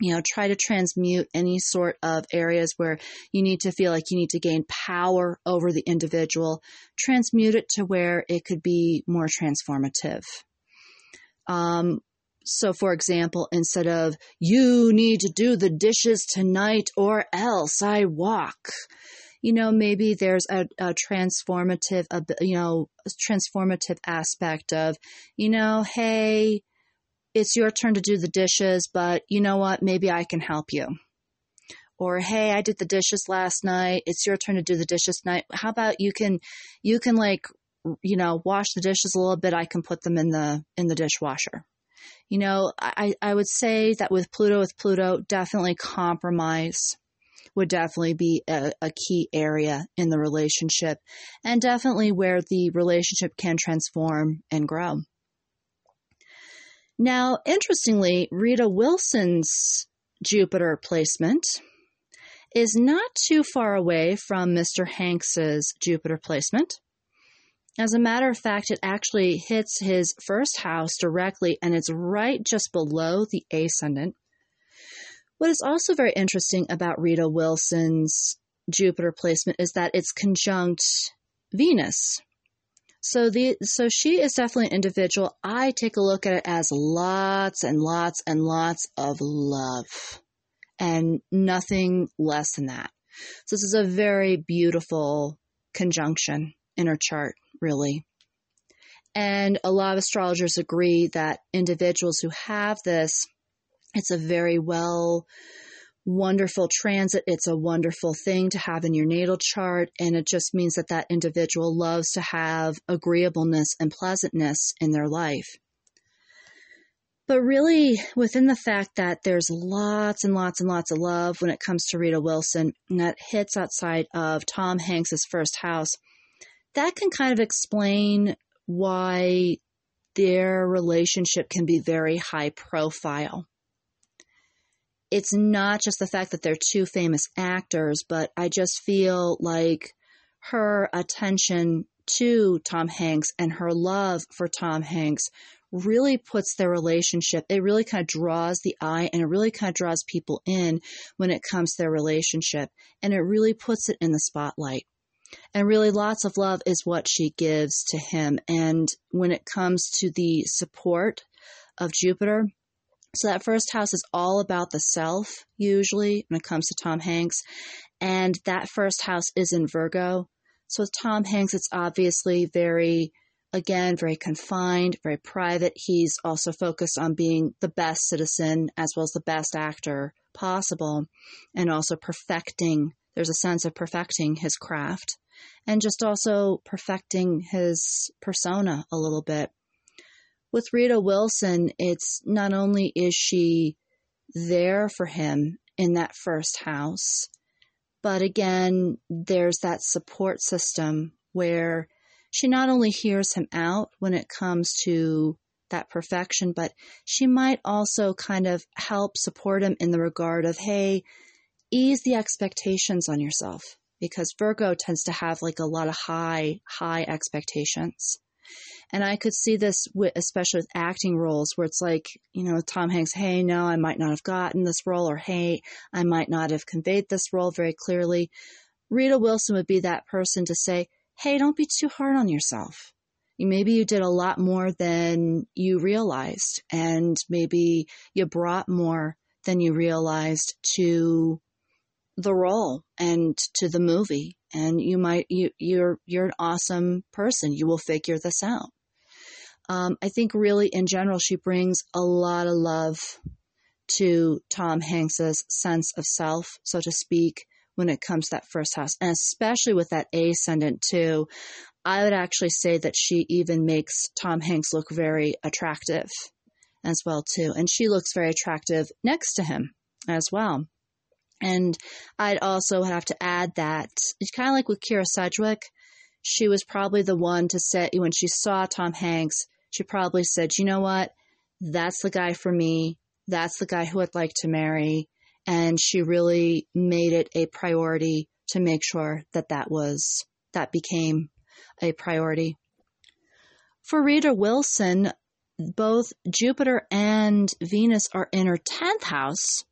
you know, try to transmute any sort of areas where you need to feel like you need to gain power over the individual, transmute it to where it could be more transformative. Um, so, for example, instead of, you need to do the dishes tonight or else I walk, you know, maybe there's a, a transformative, you know, transformative aspect of, you know, hey, it's your turn to do the dishes, but you know what? Maybe I can help you. Or, hey, I did the dishes last night. It's your turn to do the dishes tonight. How about you can, you can like, you know, wash the dishes a little bit. I can put them in the, in the dishwasher. You know, I, I would say that with Pluto, with Pluto, definitely compromise would definitely be a, a, key area in the relationship and definitely where the relationship can transform and grow. Now, interestingly, Rita Wilson's Jupiter placement is not too far away from Mr. Hanks's Jupiter placement. As a matter of fact, it actually hits his first house directly and it's right just below the ascendant. What is also very interesting about Rita Wilson's Jupiter placement is that it's conjunct Venus, so the so she is definitely an individual. I take a look at it as lots and lots and lots of love and nothing less than that. So this is a very beautiful conjunction in her chart, really. And a lot of astrologers agree that individuals who have this, it's a very well wonderful transit. It's a wonderful thing to have in your natal chart. And it just means that that individual loves to have agreeableness and pleasantness in their life. But really, within the fact that there's lots and lots and lots of love when it comes to Rita Wilson, and that hits outside of Tom Hanks's first house, that can kind of explain why their relationship can be very high profile it's not just the fact that they're two famous actors, but I just feel like her attention to Tom Hanks and her love for Tom Hanks really puts their relationship, it really kind of draws the eye and it really kind of draws people in when it comes to their relationship. And it really puts it in the spotlight. And really, lots of love is what she gives to him. And when it comes to the support of Jupiter, so that first house is all about the self, usually, when it comes to Tom Hanks. And that first house is in Virgo. So with Tom Hanks, it's obviously very, again, very confined, very private. He's also focused on being the best citizen as well as the best actor possible and also perfecting. There's a sense of perfecting his craft and just also perfecting his persona a little bit. With Rita Wilson, it's not only is she there for him in that first house, but again, there's that support system where she not only hears him out when it comes to that perfection, but she might also kind of help support him in the regard of, hey, ease the expectations on yourself because Virgo tends to have like a lot of high, high expectations. And I could see this, with, especially with acting roles, where it's like, you know, Tom Hanks, hey, no, I might not have gotten this role, or hey, I might not have conveyed this role very clearly. Rita Wilson would be that person to say, hey, don't be too hard on yourself. Maybe you did a lot more than you realized, and maybe you brought more than you realized to the role and to the movie and you might you you're you're an awesome person. You will figure this out. Um, i think really in general she brings a lot of love to tom hanks's sense of self so to speak when it comes to that first house and especially with that ascendant too. I would actually say that she even makes tom hanks look very attractive as well too and she looks very attractive next to him as well and I'd also have to add that it's kind of like with Kyra Sedgwick. She was probably the one to say, when she saw Tom Hanks, she probably said, you know what? That's the guy for me. That's the guy who I'd like to marry. And she really made it a priority to make sure that that was, that became a priority. For Rita Wilson, both Jupiter and Venus are in her 10th house,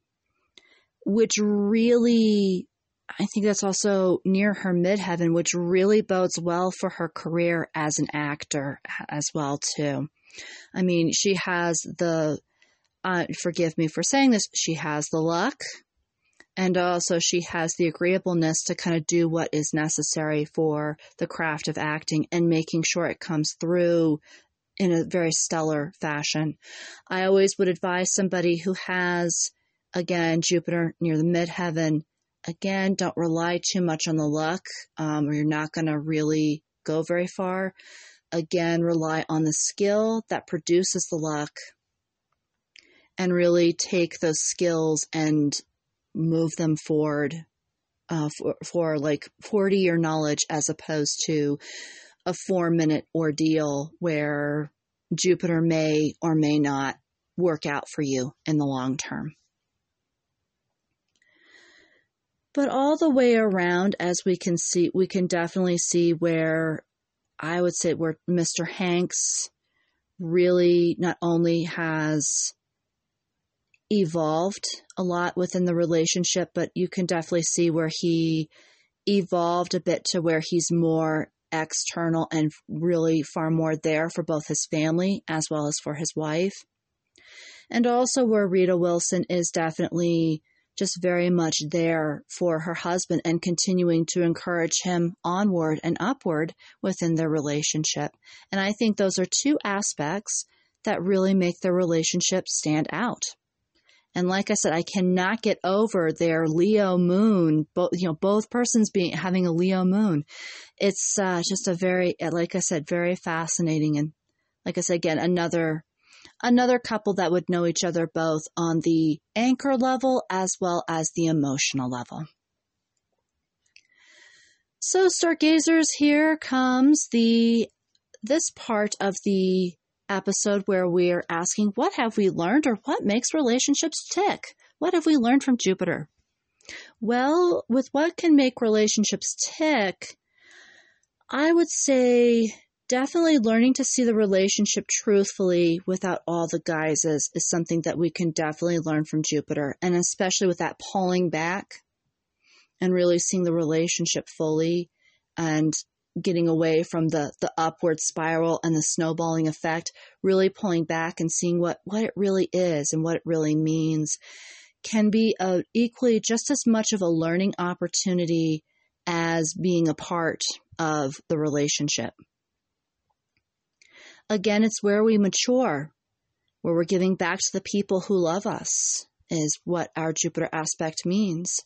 which really, I think that's also near her midheaven, which really bodes well for her career as an actor as well too. I mean, she has the, uh, forgive me for saying this, she has the luck, and also she has the agreeableness to kind of do what is necessary for the craft of acting and making sure it comes through in a very stellar fashion. I always would advise somebody who has Again, Jupiter near the midheaven. Again, don't rely too much on the luck, um, or you're not going to really go very far. Again, rely on the skill that produces the luck and really take those skills and move them forward uh, for, for like 40 year knowledge as opposed to a four minute ordeal where Jupiter may or may not work out for you in the long term. But all the way around, as we can see, we can definitely see where I would say where Mr. Hanks really not only has evolved a lot within the relationship, but you can definitely see where he evolved a bit to where he's more external and really far more there for both his family as well as for his wife. And also where Rita Wilson is definitely just very much there for her husband and continuing to encourage him onward and upward within their relationship. And I think those are two aspects that really make their relationship stand out. And like I said, I cannot get over their Leo moon, both, you know, both persons being, having a Leo moon. It's uh, just a very, like I said, very fascinating. And like I said, again, another another couple that would know each other both on the anchor level as well as the emotional level. So, stargazers, here comes the this part of the episode where we're asking what have we learned or what makes relationships tick? What have we learned from Jupiter? Well, with what can make relationships tick, I would say definitely learning to see the relationship truthfully without all the guises is something that we can definitely learn from Jupiter. And especially with that pulling back and really seeing the relationship fully and getting away from the, the upward spiral and the snowballing effect, really pulling back and seeing what, what it really is and what it really means can be a, equally just as much of a learning opportunity as being a part of the relationship. Again, it's where we mature, where we're giving back to the people who love us, is what our Jupiter aspect means.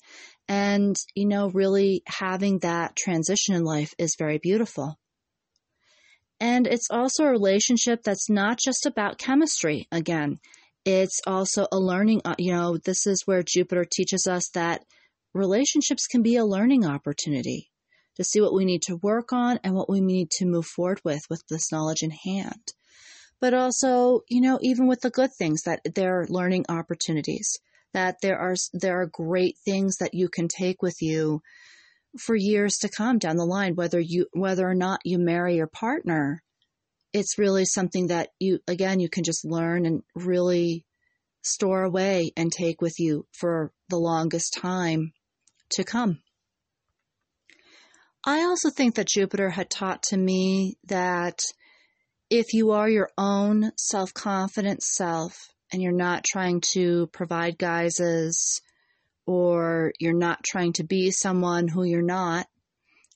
And, you know, really having that transition in life is very beautiful. And it's also a relationship that's not just about chemistry. Again, it's also a learning, uh, you know, this is where Jupiter teaches us that relationships can be a learning opportunity to see what we need to work on and what we need to move forward with with this knowledge in hand. But also, you know, even with the good things that there are learning opportunities that there are there are great things that you can take with you for years to come down the line whether you whether or not you marry your partner it's really something that you again you can just learn and really store away and take with you for the longest time to come i also think that jupiter had taught to me that if you are your own self-confident self and you're not trying to provide guises or you're not trying to be someone who you're not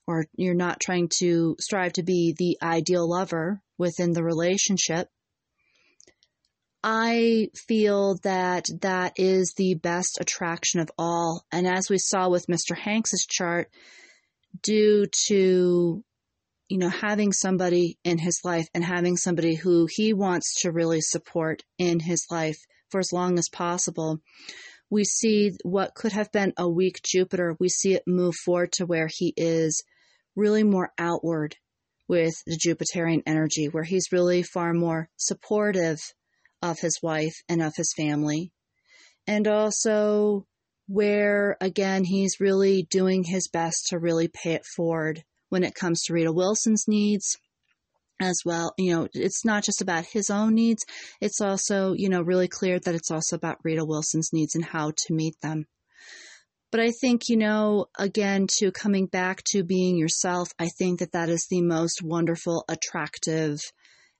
or you're not trying to strive to be the ideal lover within the relationship I feel that that is the best attraction of all. And as we saw with Mr. Hanks's chart, due to you know, having somebody in his life and having somebody who he wants to really support in his life for as long as possible, we see what could have been a weak Jupiter, we see it move forward to where he is really more outward with the Jupiterian energy, where he's really far more supportive of his wife and of his family. And also where, again, he's really doing his best to really pay it forward when it comes to Rita Wilson's needs as well. You know, it's not just about his own needs, it's also, you know, really clear that it's also about Rita Wilson's needs and how to meet them. But I think, you know, again, to coming back to being yourself, I think that that is the most wonderful, attractive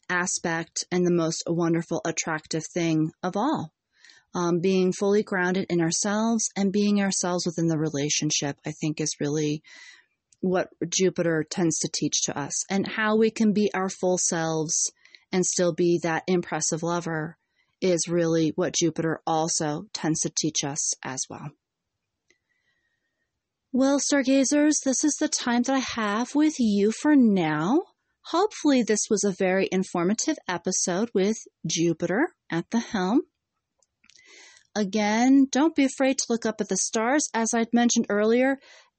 aspect and the most wonderful, attractive thing of all. Um, being fully grounded in ourselves and being ourselves within the relationship, I think is really what Jupiter tends to teach to us and how we can be our full selves and still be that impressive lover is really what Jupiter also tends to teach us as well. Well, stargazers, this is the time that I have with you for now. Hopefully, this was a very informative episode with Jupiter at the helm. Again, don't be afraid to look up at the stars. As I'd mentioned earlier,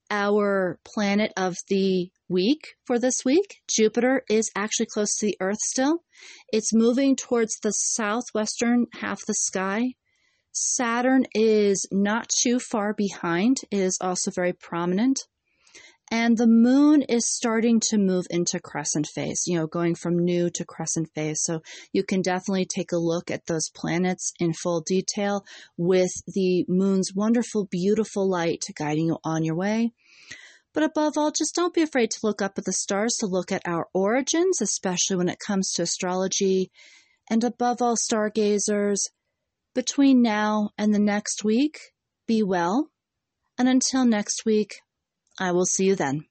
our planet of the week for this week. Jupiter is actually close to the Earth still. It's moving towards the southwestern half of the sky. Saturn is not too far behind. It is also very prominent. And the moon is starting to move into crescent phase, you know, going from new to crescent phase. So you can definitely take a look at those planets in full detail with the moon's wonderful, beautiful light guiding you on your way. But above all, just don't be afraid to look up at the stars to look at our origins, especially when it comes to astrology. And above all, stargazers, between now and the next week, be well. And until next week, I will see you then.